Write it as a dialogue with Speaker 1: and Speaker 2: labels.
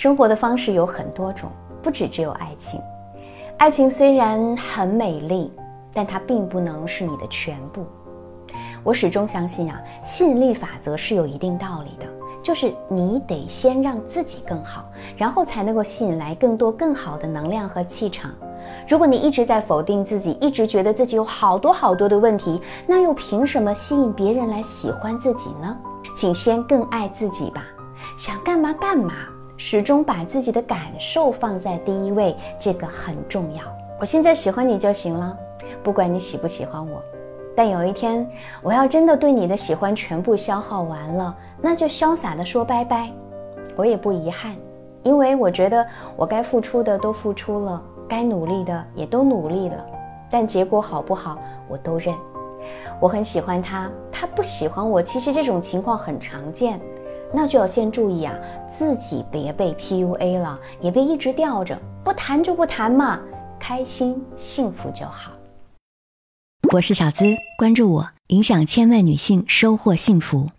Speaker 1: 生活的方式有很多种，不只只有爱情。爱情虽然很美丽，但它并不能是你的全部。我始终相信啊，吸引力法则是有一定道理的，就是你得先让自己更好，然后才能够吸引来更多更好的能量和气场。如果你一直在否定自己，一直觉得自己有好多好多的问题，那又凭什么吸引别人来喜欢自己呢？请先更爱自己吧，想干嘛干嘛。始终把自己的感受放在第一位，这个很重要。我现在喜欢你就行了，不管你喜不喜欢我。但有一天，我要真的对你的喜欢全部消耗完了，那就潇洒的说拜拜。我也不遗憾，因为我觉得我该付出的都付出了，该努力的也都努力了。但结果好不好，我都认。我很喜欢他，他不喜欢我，其实这种情况很常见。那就要先注意啊，自己别被 PUA 了，也别一直吊着，不谈就不谈嘛，开心幸福就好。
Speaker 2: 我是小资，关注我，影响千万女性，收获幸福。